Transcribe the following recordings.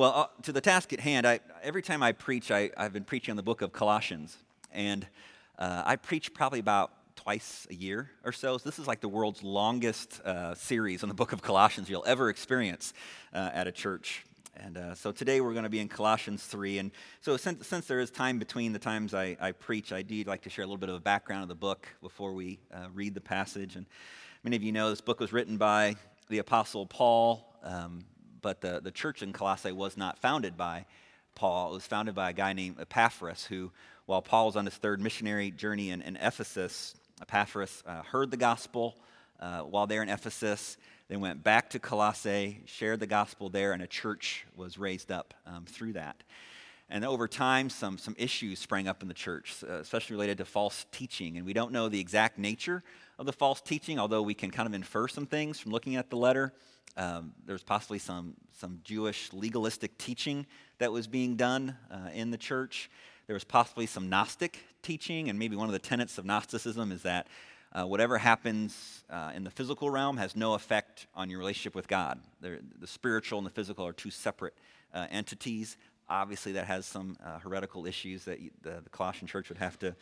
Well, uh, to the task at hand, I, every time I preach, I, have been preaching on the book of Colossians. And uh, I preach probably about twice a year or so. so this is like the world's longest uh, series on the book of Colossians you'll ever experience uh, at a church. And uh, so today we're going to be in Colossians 3. And so since, since there is time between the times I, I, preach, I do like to share a little bit of a background of the book before we uh, read the passage. And many of you know this book was written by the Apostle Paul. Um, but the, the church in Colossae was not founded by Paul. It was founded by a guy named Epaphras, who, while Paul was on his third missionary journey in, in Ephesus, Epaphras uh, heard the gospel uh, while there in Ephesus, then went back to Colossae, shared the gospel there, and a church was raised up um, through that. And over time, some, some issues sprang up in the church, uh, especially related to false teaching. And we don't know the exact nature of the false teaching, although we can kind of infer some things from looking at the letter. Um, there's possibly some, some Jewish legalistic teaching that was being done uh, in the church. There was possibly some Gnostic teaching, and maybe one of the tenets of Gnosticism is that uh, whatever happens uh, in the physical realm has no effect on your relationship with God. They're, the spiritual and the physical are two separate uh, entities. Obviously, that has some uh, heretical issues that the, the Colossian church would have to,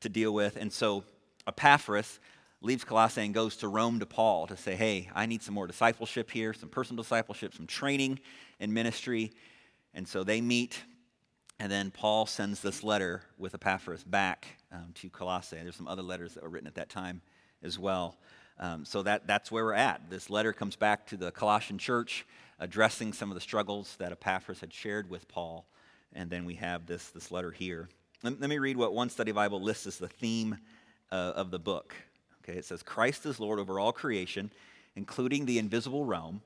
to deal with. And so, Epaphras leaves Colossae and goes to Rome to Paul to say, hey, I need some more discipleship here, some personal discipleship, some training in ministry. And so they meet, and then Paul sends this letter with Epaphras back um, to Colossae. There's some other letters that were written at that time as well. Um, so that, that's where we're at. This letter comes back to the Colossian church, addressing some of the struggles that Epaphras had shared with Paul. And then we have this, this letter here. Let, let me read what one study Bible lists as the theme uh, of the book. Okay, it says, Christ is Lord over all creation, including the invisible realm.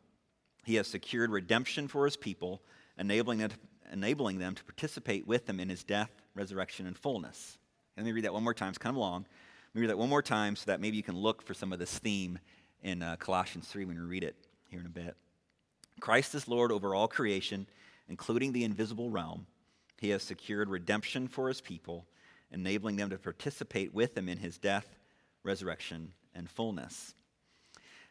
He has secured redemption for his people, enabling them to, enabling them to participate with him in his death, resurrection, and fullness. let me read that one more time. It's kind of long. Let me read that one more time so that maybe you can look for some of this theme in uh, Colossians 3 when we read it here in a bit. Christ is Lord over all creation, including the invisible realm. He has secured redemption for his people, enabling them to participate with him in his death, resurrection, and fullness.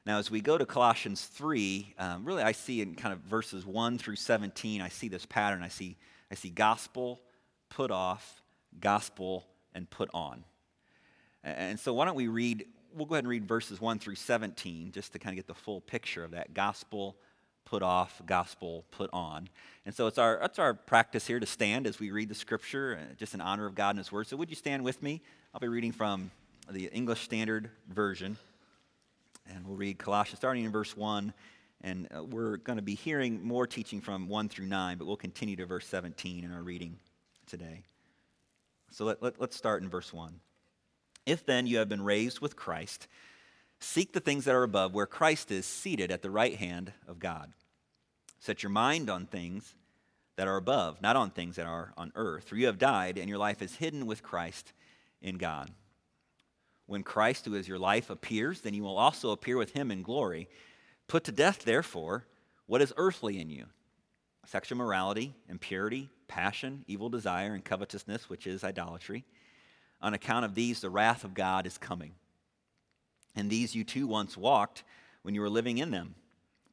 Now, as we go to Colossians 3, um, really I see in kind of verses 1 through 17, I see this pattern. I see, I see gospel, put off, gospel, and put on. And so, why don't we read, we'll go ahead and read verses 1 through 17 just to kind of get the full picture of that gospel, put off, gospel, put on. And so, it's our, it's our practice here to stand as we read the scripture, uh, just in honor of God and His word. So, would you stand with me? I'll be reading from the English Standard Version. And we'll read Colossians starting in verse 1. And uh, we're going to be hearing more teaching from 1 through 9, but we'll continue to verse 17 in our reading today. So let, let, let's start in verse 1. If then you have been raised with Christ, seek the things that are above, where Christ is seated at the right hand of God. Set your mind on things that are above, not on things that are on earth. For you have died, and your life is hidden with Christ in God. When Christ, who is your life, appears, then you will also appear with him in glory. Put to death, therefore, what is earthly in you sexual morality, impurity, passion, evil desire, and covetousness, which is idolatry. On account of these, the wrath of God is coming. And these you too once walked when you were living in them.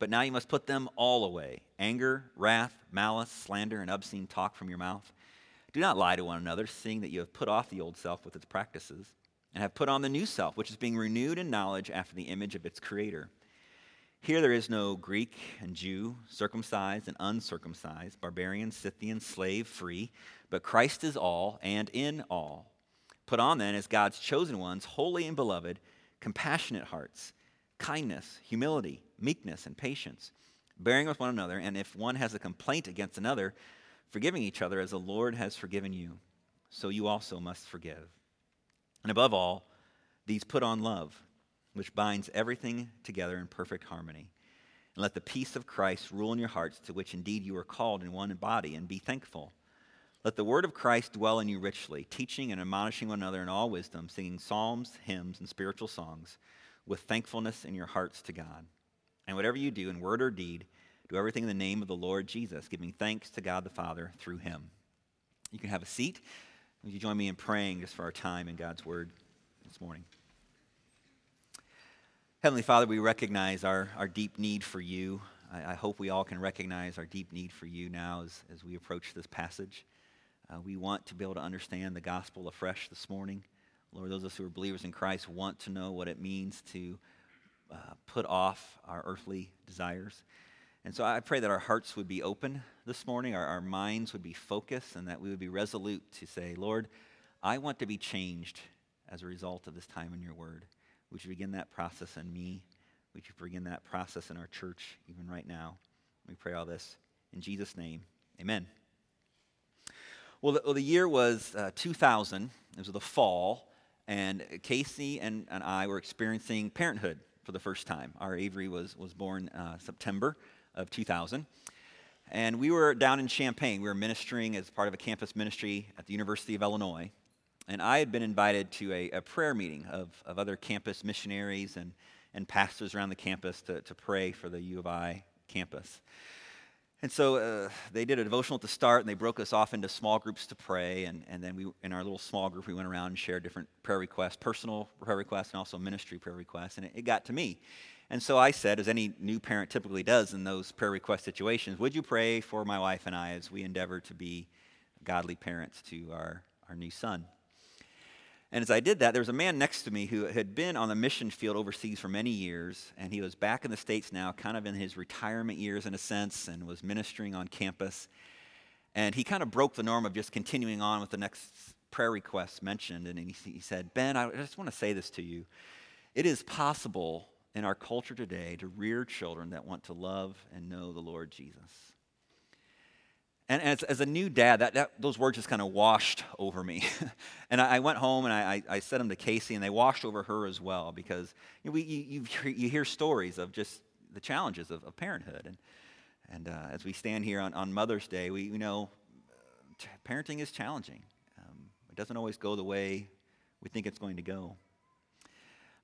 But now you must put them all away anger, wrath, malice, slander, and obscene talk from your mouth. Do not lie to one another, seeing that you have put off the old self with its practices and have put on the new self, which is being renewed in knowledge after the image of its creator. Here there is no Greek and Jew, circumcised and uncircumcised, barbarian, Scythian, slave, free, but Christ is all and in all. Put on then as God's chosen ones, holy and beloved, compassionate hearts, kindness, humility, meekness, and patience, bearing with one another, and if one has a complaint against another, forgiving each other as the Lord has forgiven you, so you also must forgive. And above all, these put on love, which binds everything together in perfect harmony. And let the peace of Christ rule in your hearts, to which indeed you are called in one body, and be thankful. Let the word of Christ dwell in you richly, teaching and admonishing one another in all wisdom, singing psalms, hymns, and spiritual songs with thankfulness in your hearts to God. And whatever you do in word or deed, do everything in the name of the Lord Jesus, giving thanks to God the Father through him. You can have a seat. Would you join me in praying just for our time in God's Word this morning? Heavenly Father, we recognize our, our deep need for you. I, I, hope we all can recognize our deep need for you now as, as we approach this passage. Uh, we want to be able to understand the gospel afresh this morning. Lord, those of us who are believers in Christ want to know what it means to uh, put off our earthly desires. And so I pray that our hearts would be open this morning, our, our minds would be focused, and that we would be resolute to say, Lord, I want to be changed as a result of this time in your word. Would you begin that process in me? Would you begin that process in our church even right now? We pray all this in Jesus' name. Amen. Well, the, well, the year was uh, 2000. It was the fall, and Casey and, and I were experiencing parenthood for the first time. Our Avery was, was born uh, September of 2000. And we were down in Champaign. We were ministering as part of a campus ministry at the University of Illinois. And I had been invited to a, a prayer meeting of, of other campus missionaries and, and pastors around the campus to, to pray for the U of I campus. And so uh, they did a devotional at the start, and they broke us off into small groups to pray. And, and then we, in our little small group, we went around and shared different prayer requests, personal prayer requests, and also ministry prayer requests. And it, it got to me. And so I said, as any new parent typically does in those prayer request situations, would you pray for my wife and I as we endeavor to be godly parents to our, our new son? And as I did that, there was a man next to me who had been on the mission field overseas for many years, and he was back in the States now, kind of in his retirement years in a sense, and was ministering on campus. And he kind of broke the norm of just continuing on with the next prayer request mentioned. And he, he said, Ben, I just want to say this to you. It is possible in our culture today to rear children that want to love and know the Lord Jesus. And as, as a new dad, that, that, those words just kind of washed over me. and I, I, went home and I, I, said them to Casey, and they washed over her as well because you, know, we, you, you, hear stories of just the challenges of, of parenthood. And, and uh, as we stand here on, on Mother's Day, we, we know uh, parenting is challenging. Um, it doesn't always go the way we think it's going to go.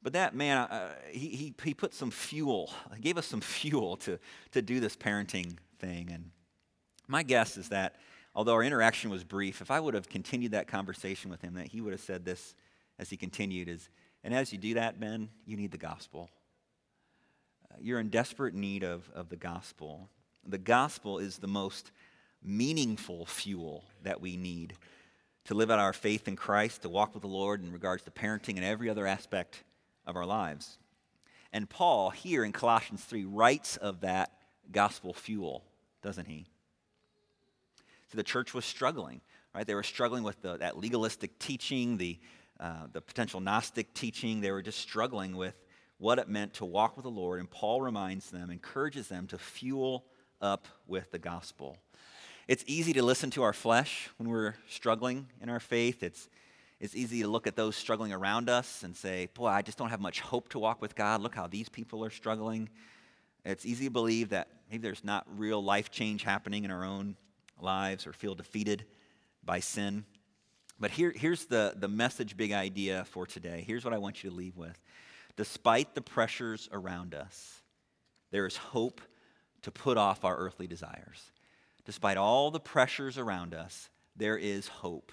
But that man, uh, he, he, he put some fuel, he gave us some fuel to, to do this parenting thing. And my guess is that although our interaction was brief, if I would have continued that conversation with him, that he would have said this as he continued is, and as you do that, Ben, you need the gospel. Uh, you're in desperate need of, of the gospel. The gospel is the most meaningful fuel that we need to live out our faith in Christ, to walk with the Lord in regards to parenting and every other aspect of our lives. And Paul, here in Colossians 3, writes of that gospel fuel, doesn't he? So the church was struggling, right? They were struggling with the, that legalistic teaching, the, uh, the potential Gnostic teaching. They were just struggling with what it meant to walk with the Lord. And Paul reminds them, encourages them to fuel up with the gospel. It's easy to listen to our flesh when we're struggling in our faith. It's, it's easy to look at those struggling around us and say, Boy, I just don't have much hope to walk with God. Look how these people are struggling. It's easy to believe that maybe there's not real life change happening in our own lives or feel defeated by sin. But here, here's the, the message, big idea for today. Here's what I want you to leave with. Despite the pressures around us, there is hope to put off our earthly desires. Despite all the pressures around us, there is hope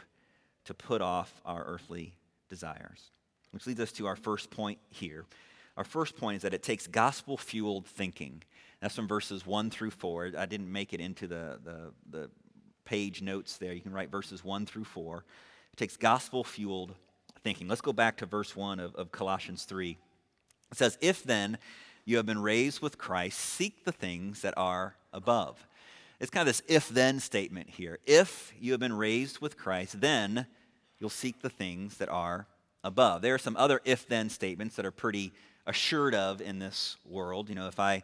to put off our earthly desires. Which leads us to our first point here. Our first point is that it takes gospel fueled thinking that's from verses 1 through 4. I didn't make it into the, the, the page notes there. You can write verses 1 through 4. It takes gospel fueled thinking. Let's go back to verse 1 of, of Colossians 3. It says, If then you have been raised with Christ, seek the things that are above. It's kind of this if then statement here. If you have been raised with Christ, then you'll seek the things that are above. There are some other if then statements that are pretty assured of in this world. You know, if I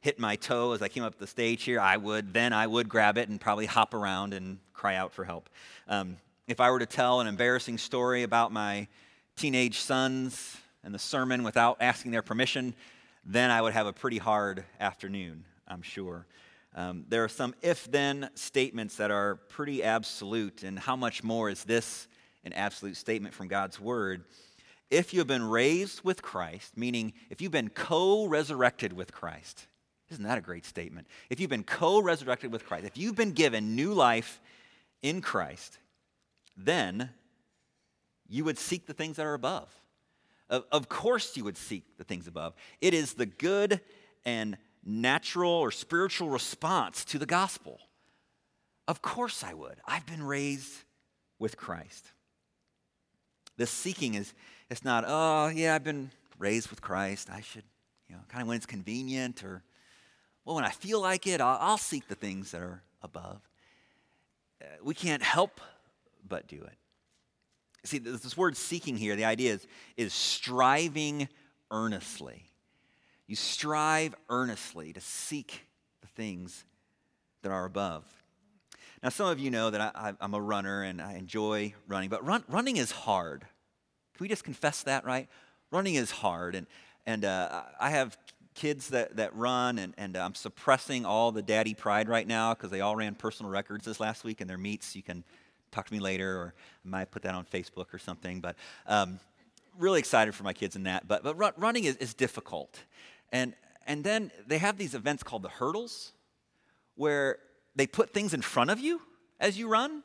hit my toe as I came up the stage here, I would then I would grab it and probably hop around and cry out for help. Um, if I were to tell an embarrassing story about my teenage sons and the sermon without asking their permission, then I would have a pretty hard afternoon, I'm sure. Um, there are some if then statements that are pretty absolute, and how much more is this an absolute statement from God's word? If you have been raised with Christ, meaning if you've been co resurrected with Christ, isn't that a great statement? If you've been co resurrected with Christ, if you've been given new life in Christ, then you would seek the things that are above. Of, of course, you would seek the things above. It is the good and natural or spiritual response to the gospel? Of course I would. I've been raised with Christ. This seeking is it's not, oh, yeah, I've been raised with Christ. I should, you know, kind of when it's convenient or, well, when I feel like it, I'll, I'll seek the things that are above. Uh, we can't help but do it. See, this word seeking here, the idea is, is striving earnestly. You strive earnestly to seek the things that are above. Now, some of you know that I, am a runner and I enjoy running, but run, running is hard. Can we just confess that, right? Running is hard. And, and uh, I have kids that, that run, and, and I'm suppressing all the daddy pride right now because they all ran personal records this last week in their meets. You can talk to me later, or I might put that on Facebook or something. But um, really excited for my kids in that. But, but run, running is, is difficult. And, and then they have these events called the hurdles where they put things in front of you as you run.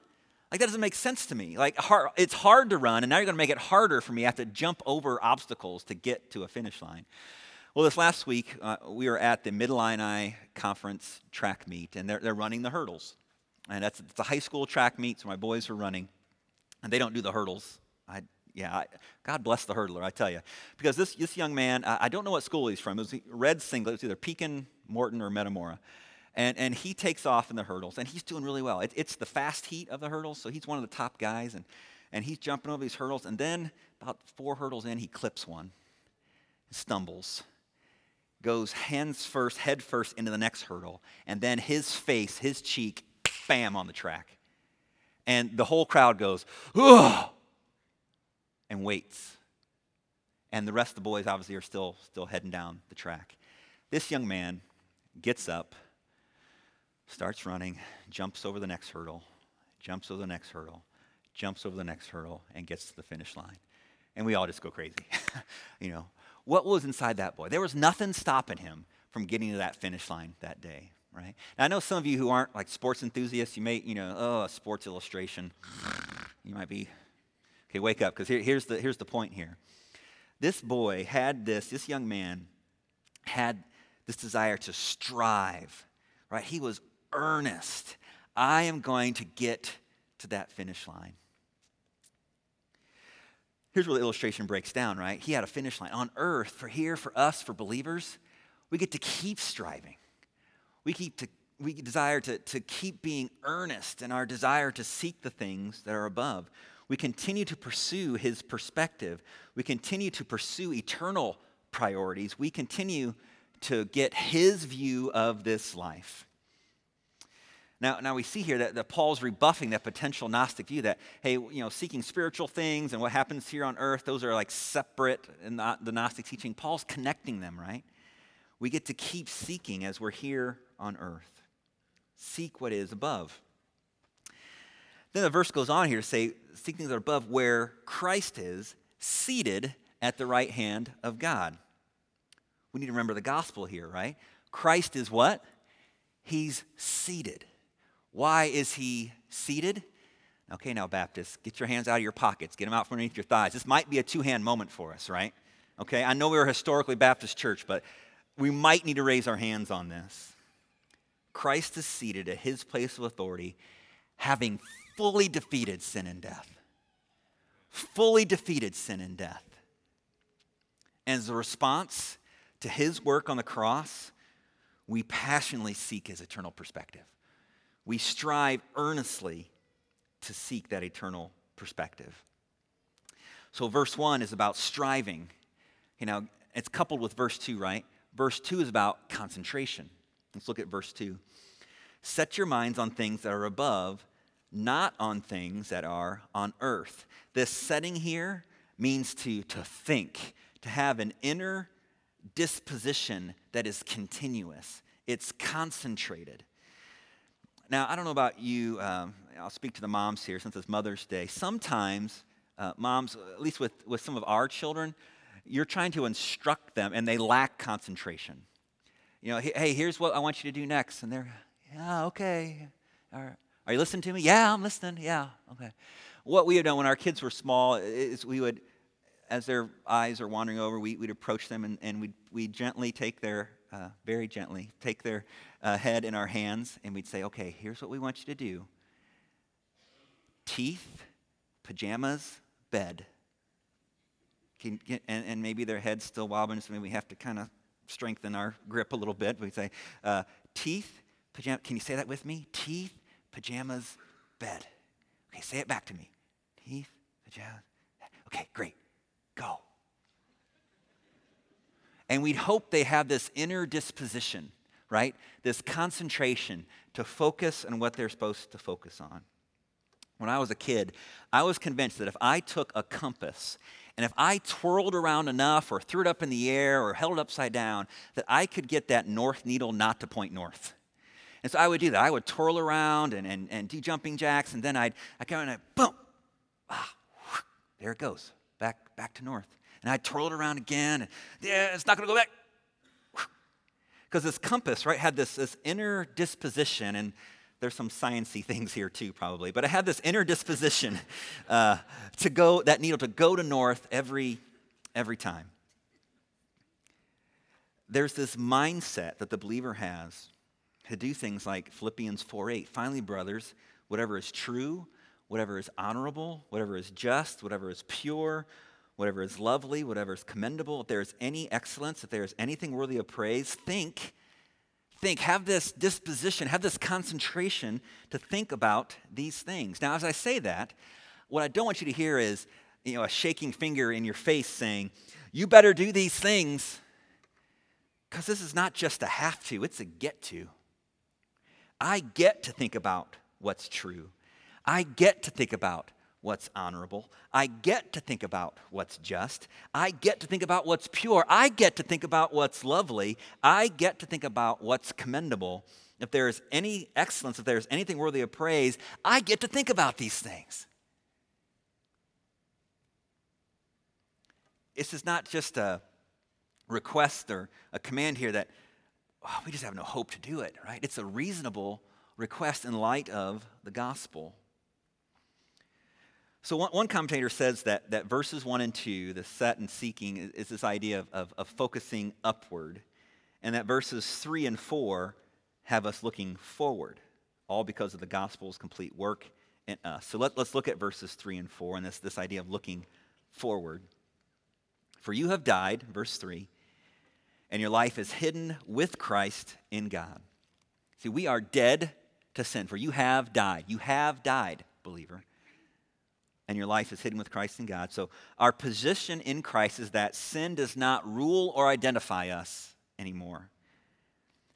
Like, that doesn't make sense to me. Like, hard, it's hard to run, and now you're going to make it harder for me. I have to jump over obstacles to get to a finish line. Well, this last week, uh, we were at the Mid Illini Conference track meet, and they're, they're running the hurdles. And that's it's a high school track meet, so my boys are running, and they don't do the hurdles. I, yeah, I, God bless the hurdler, I tell you. Because this, this young man, I, I, don't know what school he's from. It was red singlet. It was either Pekin, Morton, or Metamora. And, and he takes off in the hurdles, and he's doing really well. It, it's the fast heat of the hurdles, so he's one of the top guys, and, and he's jumping over these hurdles. And then, about four hurdles in, he clips one, stumbles, goes hands first, head first into the next hurdle, and then his face, his cheek, bam, on the track. And the whole crowd goes, ugh, and waits. And the rest of the boys obviously are still, still heading down the track. This young man gets up starts running, jumps over the next hurdle, jumps over the next hurdle, jumps over the next hurdle, and gets to the finish line. And we all just go crazy. you know, what was inside that boy? There was nothing stopping him from getting to that finish line that day, right? Now, I know some of you who aren't like sports enthusiasts, you may, you know, oh, a sports illustration. You might be, okay, wake up, because here, here's, the, here's the point here. This boy had this, this young man had this desire to strive, right? He was earnest. I am going to get to that finish line. Here's where the illustration breaks down, right? He had a finish line. On earth, for here, for us, for believers, we get to keep striving. We keep to we desire to, to keep being earnest in our desire to seek the things that are above. We continue to pursue his perspective. We continue to pursue eternal priorities. We continue to get his view of this life. Now, now we see here that, that Paul's rebuffing that potential Gnostic view that, hey, you know, seeking spiritual things and what happens here on earth, those are like separate in the, the Gnostic teaching. Paul's connecting them, right? We get to keep seeking as we're here on earth. Seek what is above. Then the verse goes on here to say, seek things that are above where Christ is, seated at the right hand of God. We need to remember the gospel here, right? Christ is what? He's seated. Why is he seated? Okay, now, Baptists, get your hands out of your pockets, get them out from underneath your thighs. This might be a two hand moment for us, right? Okay, I know we're a historically Baptist church, but we might need to raise our hands on this. Christ is seated at his place of authority, having fully defeated sin and death. Fully defeated sin and death. And as a response to his work on the cross, we passionately seek his eternal perspective we strive earnestly to seek that eternal perspective. So, verse 1 is about striving. You know, it's coupled with verse 2, right? Verse 2 is about concentration. Let's look at verse 2. Set your minds on things that are above, not on things that are on earth. This setting here means to, to think, to have an inner disposition that is continuous, it's concentrated. Now, I don't know about you, um, I'll speak to the moms here since it's Mother's Day. Sometimes, uh, moms, at least with, with some of our children, you're trying to instruct them and they lack concentration. You know, hey, here's what I want you to do next. And they're, yeah, okay. Are, are you listening to me? Yeah, I'm listening. Yeah, okay. What we had done when our kids were small is we would, as their eyes are wandering over, we, would approach them and, and we'd, we'd gently take their uh, very gently, take their uh, head in our hands, and we'd say, okay, here's what we want you to do teeth, pajamas, bed. Can, and, and, maybe their head's still wobbling, so maybe we have to kind of strengthen our grip a little bit. We'd say, uh, teeth, pajamas. Can you say that with me? Teeth, pajamas, bed. Okay, say it back to me. Teeth, pajamas. Okay, great. Go. And we'd hope they have this inner disposition, right? This concentration to focus on what they're supposed to focus on. When I was a kid, I was convinced that if I took a compass and if I twirled around enough or threw it up in the air or held it upside down, that I could get that north needle not to point north. And so I would do that. I would twirl around and, and, and do jumping jacks, and then I'd I kind of boom, ah, there it goes, back back to north. And I'd twirl it around again, and yeah, it's not going to go back. Because this compass, right, had this, this inner disposition, and there's some sciency things here too, probably. But I had this inner disposition uh, to go that needle to go to north every every time. There's this mindset that the believer has to do things like Philippians 4:8. Finally, brothers, whatever is true, whatever is honorable, whatever is just, whatever is pure, whatever is lovely, whatever is commendable, if there is any excellence, if there is anything worthy of praise, think think, have this disposition, have this concentration to think about these things. Now, as I say that, what I don't want you to hear is, you know, a shaking finger in your face saying, you better do these things, because this is not just a have to, it's a get to. I get to think about what's true. I get to think about what's honorable. I get to think about what's just. I get to think about what's pure. I get to think about what's lovely. I get to think about what's commendable. If there's any excellence, if there's anything worthy of praise, I get to think about these things. This is not just a request or a command here that oh, we just have no hope to do it, right? It's a reasonable request in light of the gospel. So, one, one, commentator says that, that verses 1 and 2, the set and seeking, is, is this idea of, of, of, focusing upward, and that verses 3 and 4 have us looking forward, all because of the gospel's complete work in us. So, let, let's look at verses 3 and 4 and this, this idea of looking forward. For you have died, verse 3, and your life is hidden with Christ in God. See, we are dead to sin, for you have died. You have died, believer and your life is hidden with Christ in God. So, our position in Christ is that sin does not rule or identify us anymore.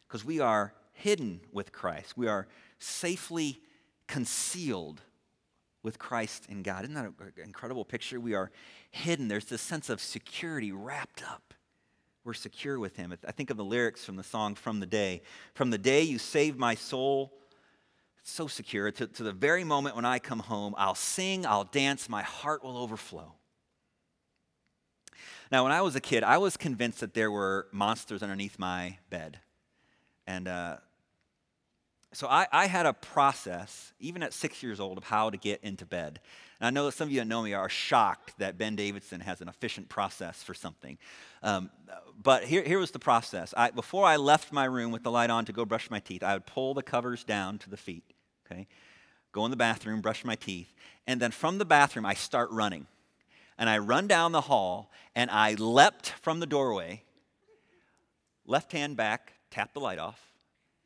Because we are hidden with Christ, we are safely concealed with Christ in God. Isn't that an incredible picture? We are hidden. There's this sense of security wrapped up. We're secure with Him. I think of the lyrics from the song From the Day. From the day you saved my soul so secure. To, to the very moment when I come home, I'll sing, I'll dance, my heart will overflow. Now, when I was a kid, I was convinced that there were monsters underneath my bed. And uh, so I, I, had a process, even at six years old, of how to get into bed. And I know that some of you that know me are shocked that Ben Davidson has an efficient process for something. Um, but here, here was the process. I, before I left my room with the light on to go brush my teeth, I would pull the covers down to the feet okay? Go in the bathroom, brush my teeth, and then from the bathroom, I start running. And I run down the hall, and I leapt from the doorway, left hand back, tap the light off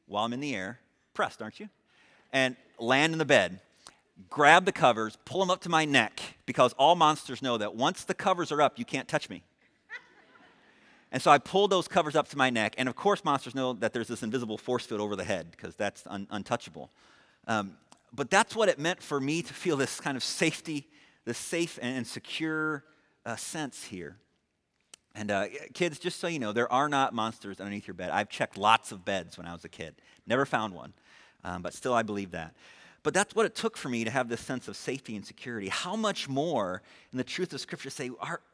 while I'm in the air, pressed, aren't you? And land in the bed, grab the covers, pull them up to my neck, because all monsters know that once the covers are up, you can't touch me. And so I pulled those covers up to my neck. And of course, monsters know that there's this invisible force field over the head because that's un- untouchable. Um, but that's what it meant for me to feel this kind of safety, this safe and secure uh, sense here. And uh, kids, just so you know, there are not monsters underneath your bed. I've checked lots of beds when I was a kid, never found one, um, but still I believe that. But that's what it took for me to have this sense of safety and security. How much more, in the truth of Scripture, say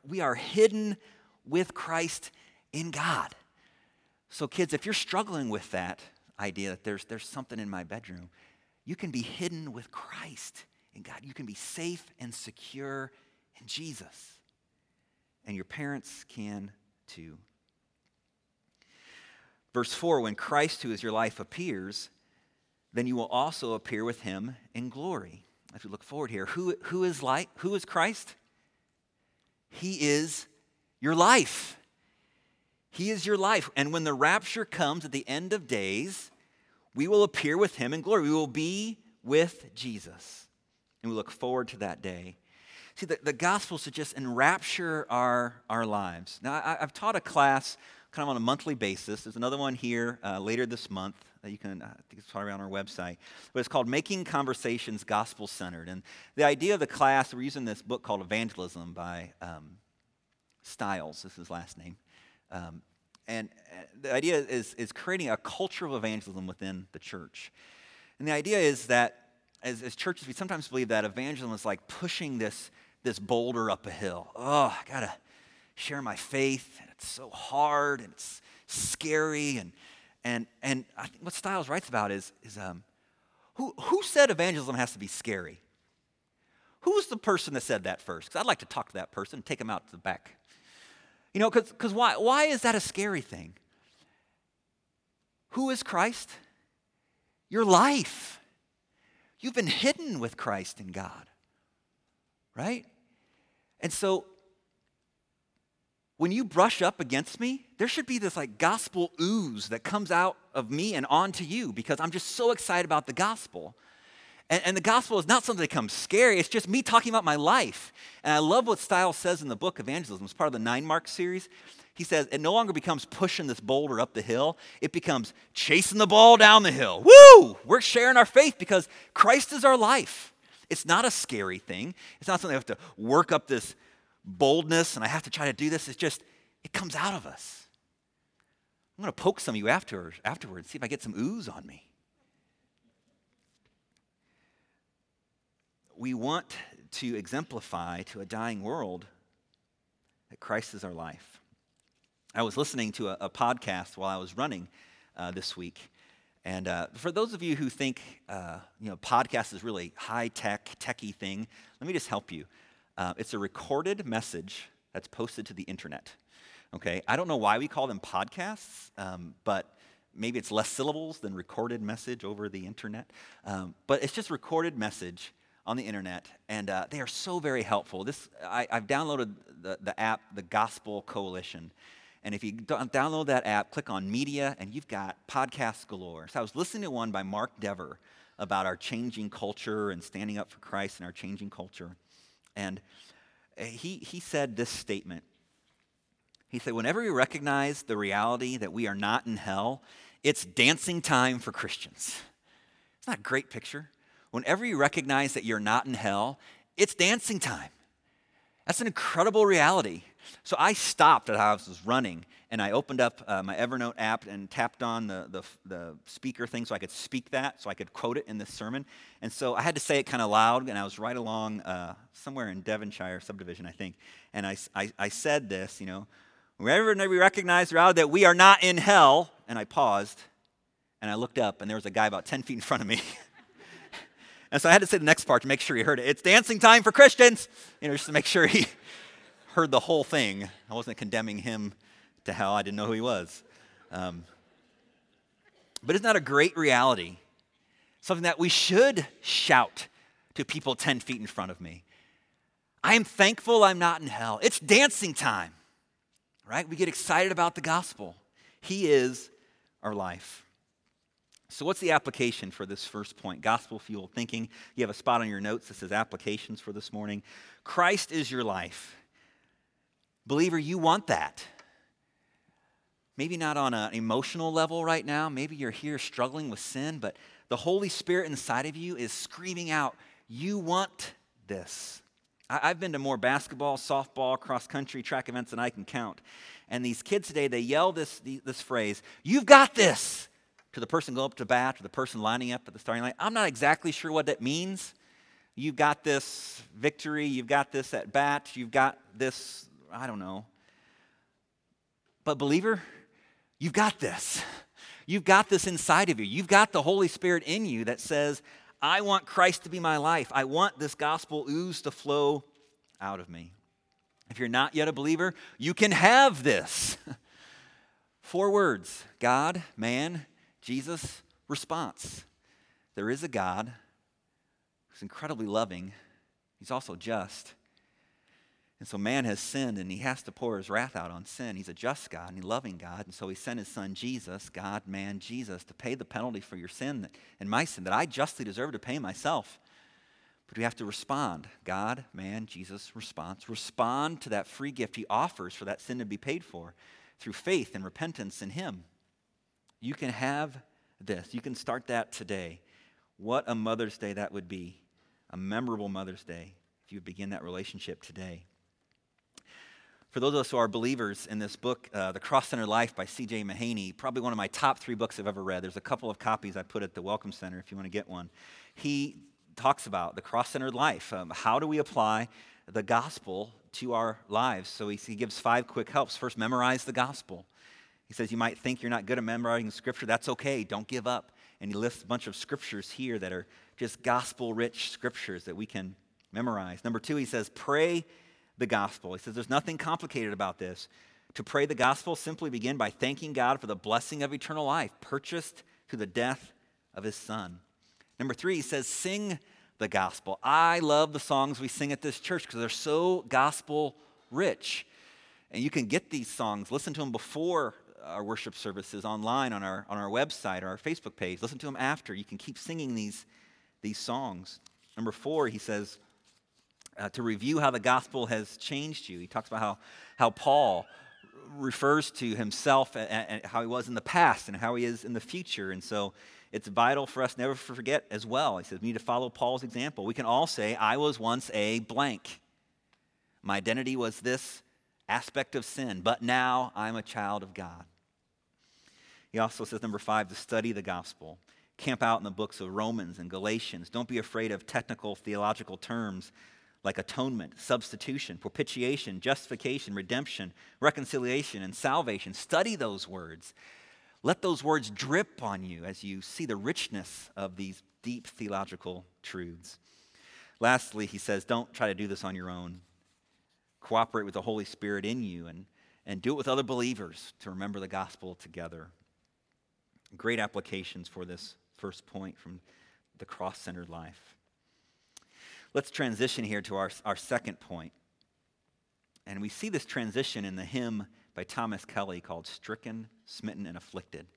we are hidden with Christ in God. So, kids, if you're struggling with that idea that there's, there's something in my bedroom, you can be hidden with Christ in God. You can be safe and secure in Jesus. And your parents can too. Verse 4 When Christ, who is your life, appears, then you will also appear with him in glory. As we look forward here, who, who is like who is Christ? He is your life. He is your life. And when the rapture comes at the end of days, we will appear with him in glory. We will be with Jesus. And we look forward to that day. See, the, the gospel just enrapture our, our lives. Now, I, have taught a class kind of on a monthly basis. There's another one here uh, later this month that you can, uh, I think it's probably on our website. But it's called Making Conversations Gospel Centered. And the idea of the class, we're using this book called Evangelism by um, this is his last name. Um, and uh, the idea is, is creating a culture of evangelism within the church. And the idea is that as, as churches, we sometimes believe that evangelism is like pushing this, this boulder up a hill. Oh, I gotta share my faith, and it's so hard, and it's scary, and and and I think what Stiles writes about is is um, who who said evangelism has to be scary? Who's the person that said that first? Because I'd like to talk to that person, and take them out to the back. You know, because why, why is that a scary thing? Who is Christ? Your life. You've been hidden with Christ in God, right? And so when you brush up against me, there should be this like gospel ooze that comes out of me and onto you because I'm just so excited about the gospel. And, and, the gospel is not something that comes scary, it's just me talking about my life. And I love what Stiles says in the book Evangelism. It's part of the Nine Mark series. He says it no longer becomes pushing this boulder up the hill, it becomes chasing the ball down the hill. Woo! We're sharing our faith because Christ is our life. It's not a scary thing. It's not something I have to work up this boldness and I have to try to do this. It's just, it comes out of us. I'm going to poke some of you after, afterwards, see if I get some ooze on me. we want to exemplify to a dying world that Christ is our life. I was listening to a, a podcast while I was running uh, this week. And uh, for those of you who think, uh, you know, podcast is really high tech, techie thing, let me just help you. Uh, it's a recorded message that's posted to the internet. Okay, I don't know why we call them podcasts, um, but maybe it's less syllables than recorded message over the internet. Um, but it's just recorded message on the internet, and uh, they are so very helpful. This I, have downloaded the, the app, the Gospel Coalition. And if you download that app, click on media, and you've got podcasts galore. So I was listening to one by Mark Dever about our changing culture and standing up for Christ in our changing culture. And uh, he, he said this statement. He said, Whenever we recognize the reality that we are not in hell, it's dancing time for Christians. It's not a great picture whenever you recognize that you're not in hell, it's dancing time. That's an incredible reality. So I stopped as I was running and I opened up uh, my Evernote app and tapped on the, the, the, speaker thing so I could speak that, so I could quote it in this sermon. And so I had to say it kind of loud, and I was right along uh, somewhere in Devonshire subdivision, I think. And I, I, I said this, you know, wherever we recognize reality that we are not in hell, and I paused and I looked up, and there was a guy about 10 feet in front of me. And so I had to say the next part to make sure he heard it. It's dancing time for Christians, you know, just to make sure he heard the whole thing. I wasn't condemning him to hell, I didn't know who he was. Um, but isn't that a great reality? Something that we should shout to people 10 feet in front of me. I am thankful I'm not in hell. It's dancing time, right? We get excited about the gospel. He is our life. So, what's the application for this first point? Gospel fueled thinking. You have a spot on your notes that says applications for this morning. Christ is your life. Believer, you want that. Maybe not on an emotional level right now. Maybe you're here struggling with sin, but the Holy Spirit inside of you is screaming out, You want this. I've been to more basketball, softball, cross country, track events than I can count. And these kids today, they yell this, this phrase, You've got this to the person going up to bat, to the person lining up at the starting line. I'm not exactly sure what that means. You've got this victory, you've got this at bat, you've got this, I don't know. But, believer, you've got this. You've got this inside of you. You've got the Holy Spirit in you that says, I want Christ to be my life. I want this gospel ooze to flow out of me. If you're not yet a believer, you can have this. Four words God, man, Jesus, response. There is a God who's incredibly loving, he's also just. And so man has sinned and he has to pour his wrath out on sin. He's a just God and a loving God. And so he sent his son Jesus, God, man, Jesus, to pay the penalty for your sin and my sin that I justly deserve to pay myself. But we have to respond. God, man, Jesus, response. Respond to that free gift he offers for that sin to be paid for through faith and repentance in him. You can have this. You can start that today. What a Mother's Day that would be. A memorable Mother's Day if you begin that relationship today. For those of us who are believers in this book, uh, The Cross Centered Life by C.J. Mahaney, probably one of my top three books I've ever read. There's a couple of copies I put at the Welcome Center if you want to get one. He talks about the cross centered life. Um, how do we apply the gospel to our lives? So he, he gives five quick helps. First, memorize the gospel. He says, You might think you're not good at memorizing scripture. That's okay. Don't give up. And he lists a bunch of scriptures here that are just gospel rich scriptures that we can memorize. Number two, he says, Pray the gospel. He says there's nothing complicated about this. To pray the gospel, simply begin by thanking God for the blessing of eternal life purchased through the death of his son. Number three, he says, sing the gospel. I love the songs we sing at this church because they're so gospel rich. And you can get these songs, listen to them before our worship services online on our, on our website or our Facebook page. Listen to them after. You can keep singing these, these songs. Number four, he says, uh, to review how the gospel has changed you. He talks about how, how Paul refers to himself and, and how he was in the past and how he is in the future. And so it's vital for us never to forget as well. He says, we need to follow Paul's example. We can all say, I was once a blank. My identity was this aspect of sin, but now I'm a child of God. He also says, number five, to study the gospel. Camp out in the books of Romans and Galatians. Don't be afraid of technical theological terms like atonement, substitution, propitiation, justification, redemption, reconciliation, and salvation. Study those words. Let those words drip on you as you see the richness of these deep theological truths. Lastly, he says, don't try to do this on your own. Cooperate with the Holy Spirit in you and, and do it with other believers to remember the gospel together. Great applications for this first point from the cross centered life. Let's transition here to our, our second point. And we see this transition in the hymn by Thomas Kelly called Stricken, Smitten, and Afflicted.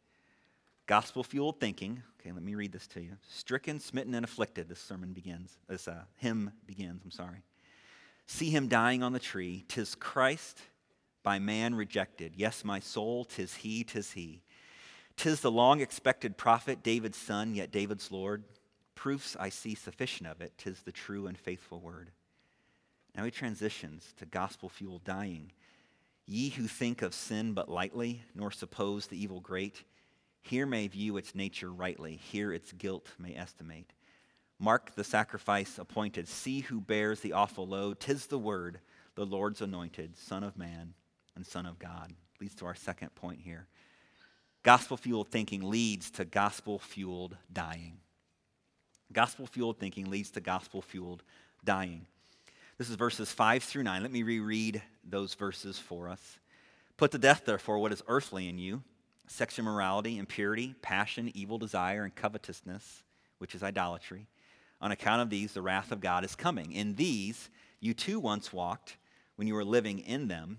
Gospel fueled thinking. Okay, let me read this to you. Stricken, smitten, and afflicted. This sermon begins. This uh, hymn begins. I'm sorry. See him dying on the tree. Tis Christ by man rejected. Yes, my soul, tis he, tis he. Tis the long expected prophet, David's son, yet David's Lord. Proofs I see sufficient of it, tis the true and faithful word. Now he transitions to gospel fueled dying. Ye who think of sin but lightly, nor suppose the evil great, here may view its nature rightly, here its guilt may estimate. Mark the sacrifice appointed, see who bears the awful load. Tis the word, the Lord's anointed, Son of Man and Son of God. Leads to our second point here. Gospel fueled thinking leads to gospel fueled dying. Gospel fueled thinking leads to gospel fueled dying. This is verses 5 through 9. Let me reread those verses for us. Put to death, therefore, what is earthly in you sexual morality, impurity, passion, evil desire, and covetousness, which is idolatry. On account of these, the wrath of God is coming. In these, you too once walked when you were living in them,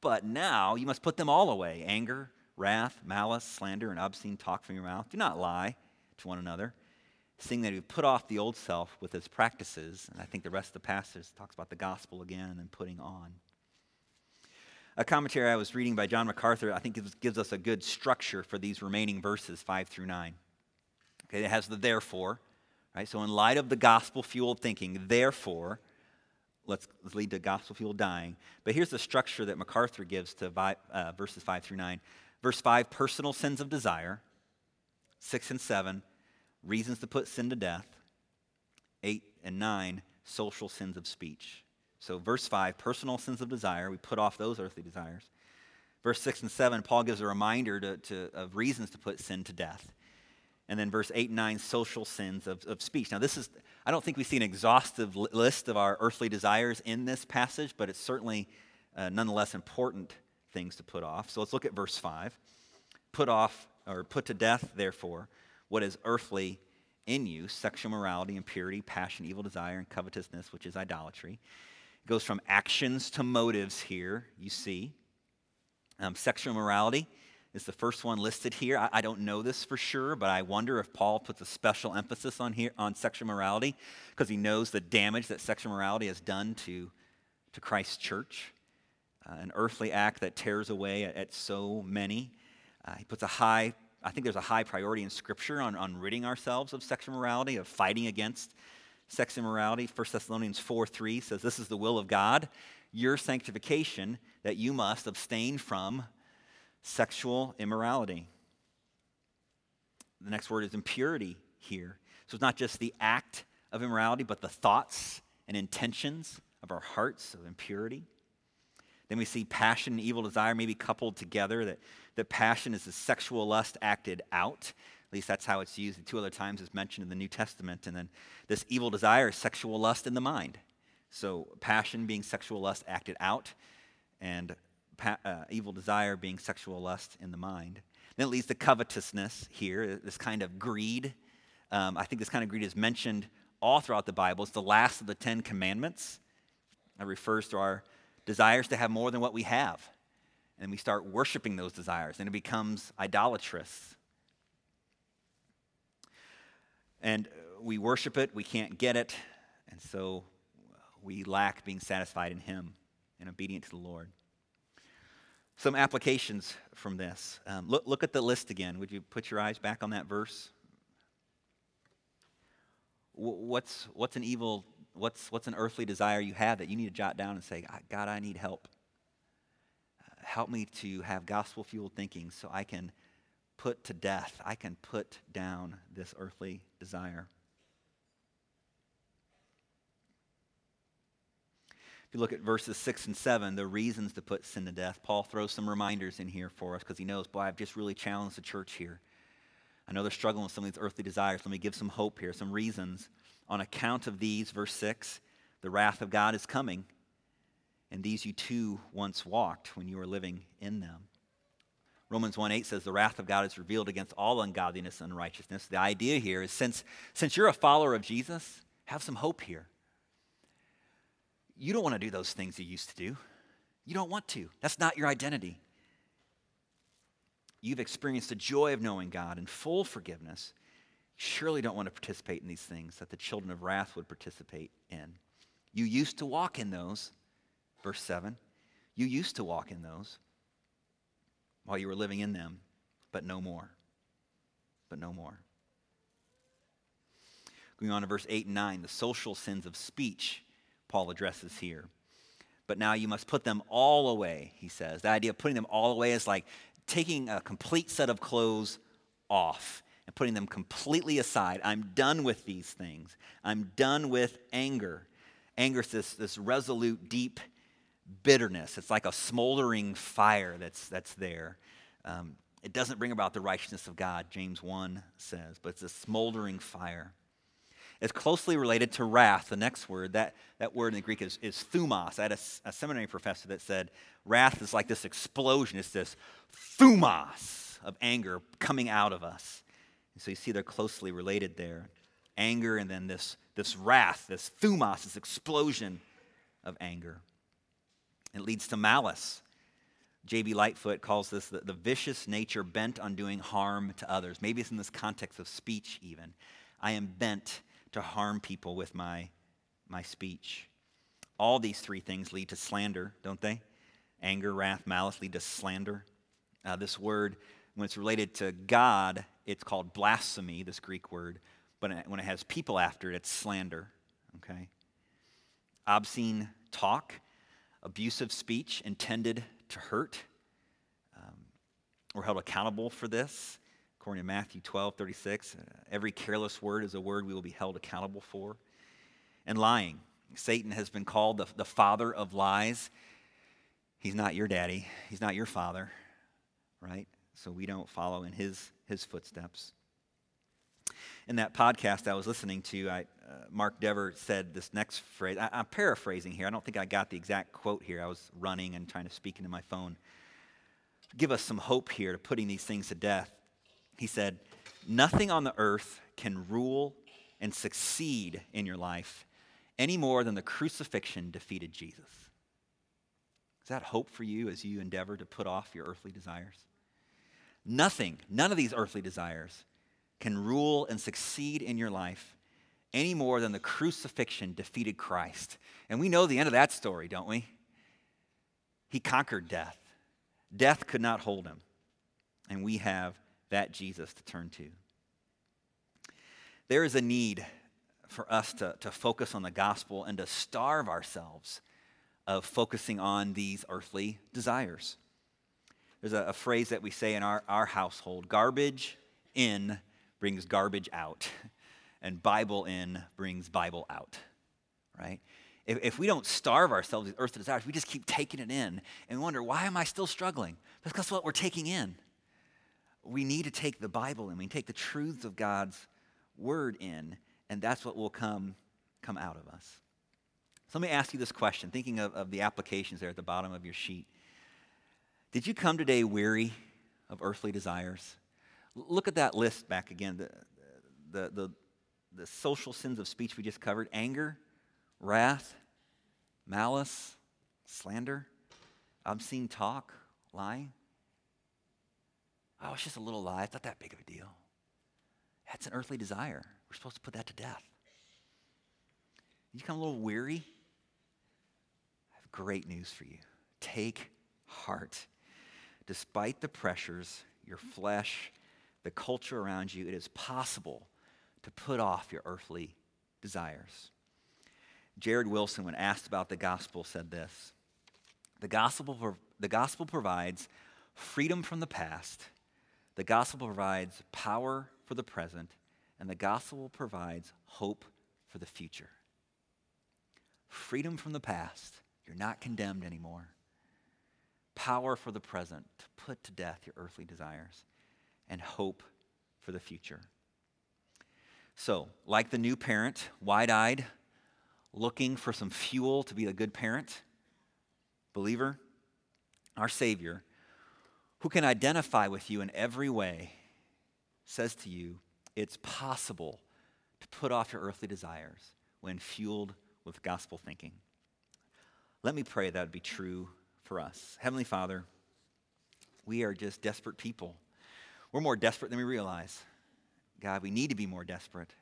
but now you must put them all away anger, wrath, malice, slander, and obscene talk from your mouth. Do not lie to one another seeing that we put off the old self with its practices. And I think the rest of the passage talks about the gospel again and putting on. A commentary I was reading by John MacArthur, I think gives, gives us a good structure for these remaining verses, 5 through 9. Okay, it has the therefore, right? So, in light of the gospel fueled thinking, therefore, let's, lead to gospel fueled dying. But here's the structure that MacArthur gives to uh, verses 5 through 9. Verse 5, personal sins of desire. 6 and 7, reasons to put sin to death. Eight and nine, social sins of speech. So, verse 5, personal sins of desire, we put off those earthly desires. Verse 6 and 7, Paul gives a reminder to, to, of reasons to put sin to death. And then verse 8 and 9, social sins of, of speech. Now, this is, I don't think we see an exhaustive list of our earthly desires in this passage, but it's certainly uh, nonetheless important things to put off. So let's look at verse 5. Put off, or put to death, therefore, what is earthly in you sexual morality, impurity, passion, evil desire, and covetousness, which is idolatry. It goes from actions to motives here, you see. Um, sexual morality is the first one listed here. I, I, don't know this for sure, but I wonder if Paul puts a special emphasis on here on sexual morality because he knows the damage that sexual morality has done to, to Christ's church. Uh, an earthly act that tears away at, at so many. Uh, he puts a high, I think there's a high priority in Scripture on, on ridding ourselves of sexual morality, of fighting against sex immorality. 1 Thessalonians 4 3 says, This is the will of God, your sanctification, that you must abstain from sexual immorality. The next word is impurity here. So it's not just the act of immorality, but the thoughts and intentions of our hearts of impurity. Then we see passion and evil desire maybe coupled together, that, that passion is the sexual lust acted out. At least that's how it's used. Two other times it's mentioned in the New Testament. And then this evil desire is sexual lust in the mind. So passion being sexual lust acted out, and pa- uh, evil desire being sexual lust in the mind. Then it leads to covetousness here, this kind of greed. Um, I think this kind of greed is mentioned all throughout the Bible. It's the last of the Ten Commandments. It refers to our desires to have more than what we have. And we start worshiping those desires, and it becomes idolatrous. And we worship it, we can't get it, and so we lack being satisfied in Him and obedient to the Lord. Some applications from this. Um, look, look at the list again. Would you put your eyes back on that verse? What's, what's an evil, what's, what's an earthly desire you have that you need to jot down and say, God, I need help. Help me to have gospel fueled thinking so I can put to death, I can put down this earthly desire. If you look at verses 6 and 7, the reasons to put sin to death, Paul throws some reminders in here for us because he knows, boy, I've just really challenged the church here. I know they're struggling with some of these earthly desires. Let me give some hope here, some reasons. On account of these, verse 6, the wrath of God is coming, and these you too once walked when you were living in them. Romans 1 8 says, The wrath of God is revealed against all ungodliness and unrighteousness. The idea here is since, since you're a follower of Jesus, have some hope here you don't want to do those things you used to do. You don't want to. That's not your identity. You've experienced the joy of knowing God and full forgiveness. You surely don't want to participate in these things that the children of wrath would participate in. You used to walk in those, verse 7. You used to walk in those while you were living in them, but no more. But no more. Going on to verse 8 and 9, the social sins of speech Paul addresses here. But now you must put them all away, he says. The idea of putting them all away is like taking a complete set of clothes off and putting them completely aside. I'm done with these things. I'm done with anger. Anger is this, this resolute, deep bitterness. It's like a smoldering fire that's, that's there. Um, it doesn't bring about the righteousness of God, James 1 says, but it's a smoldering fire is closely related to wrath, the next word. That, that word in the Greek is, is thumos. I had a, a seminary professor that said wrath is like this explosion, it's this thumos of anger coming out of us. And so you see they're closely related there. Anger and then this, this wrath, this thumos, this explosion of anger. It leads to malice. J.B. Lightfoot calls this the, the, vicious nature bent on doing harm to others. Maybe it's in this context of speech, even. I am bent to harm people with my, my speech. All these three things lead to slander, don't they? Anger, wrath, malice lead to slander. Uh, this word, when it's related to God, it's called blasphemy, this Greek word. But when it has people after it, it's slander, okay? Obscene talk, abusive speech intended to hurt. Um, we're held accountable for this. According to Matthew 12, 36, uh, every careless word is a word we will be held accountable for. And lying. Satan has been called the, the father of lies. He's not your daddy, he's not your father, right? So we don't follow in his, his footsteps. In that podcast I was listening to, I, uh, Mark Dever said this next phrase. I, I'm paraphrasing here. I don't think I got the exact quote here. I was running and trying to speak into my phone. give us some hope here to putting these things to death. He said, Nothing on the earth can rule and succeed in your life any more than the crucifixion defeated Jesus. Is that hope for you as you endeavor to put off your earthly desires? Nothing, none of these earthly desires can rule and succeed in your life any more than the crucifixion defeated Christ. And we know the end of that story, don't we? He conquered death. Death could not hold him. And we have that Jesus to turn to. There is a need for us to, to focus on the gospel and to starve ourselves of focusing on these earthly desires. There's a, a phrase that we say in our, our household garbage in brings garbage out, and Bible in brings Bible out, right? If, if we don't starve ourselves with earthly desires, we just keep taking it in and wonder, why am I still struggling? Because what we're taking in. We need to take the Bible and we take the truths of God's word in, and that's what will come, come out of us. So let me ask you this question, thinking of, of the applications there at the bottom of your sheet. Did you come today weary of earthly desires? Look at that list back again. The, the, the, the social sins of speech we just covered anger, wrath, malice, slander, obscene talk, lying. Oh, it's just a little lie. It's not that big of a deal. That's an earthly desire. We're supposed to put that to death. You come a little weary? I have great news for you. Take heart. Despite the pressures, your flesh, the culture around you, it is possible to put off your earthly desires. Jared Wilson, when asked about the gospel, said this The gospel, the gospel provides freedom from the past, the gospel provides power for the present, and the gospel provides hope for the future. Freedom from the past. You're not condemned anymore. Power for the present to put to death your earthly desires, and hope for the future. So, like the new parent, wide eyed, looking for some fuel to be a good parent, believer, our Savior, who can identify with you in every way, says to you, it's possible to put off your earthly desires when fueled with gospel thinking. Let me pray that would be true for us. Heavenly Father, we are just desperate people. We're more desperate than we realize. God, we need to be more desperate.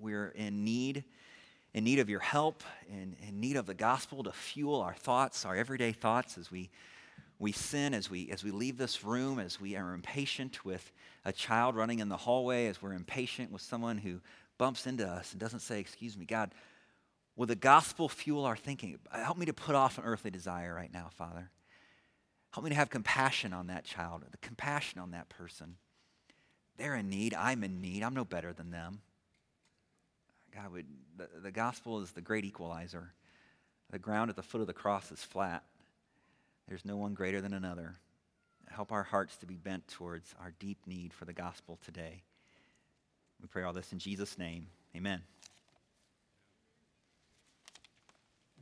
We're in need, in need of your help, in, in need of the gospel to fuel our thoughts, our everyday thoughts as we, we sin, as we, as we leave this room, as we are impatient with a child running in the hallway, as we're impatient with someone who bumps into us and doesn't say, Excuse me, God, will the gospel fuel our thinking? Help me to put off an earthly desire right now, Father. Help me to have compassion on that child, the compassion on that person. They're in need. I'm in need. I'm no better than them. God, would, the, the gospel is the great equalizer. The ground at the foot of the cross is flat. There's no one greater than another. Help our hearts to be bent towards our deep need for the gospel today. We pray all this in Jesus' name. Amen.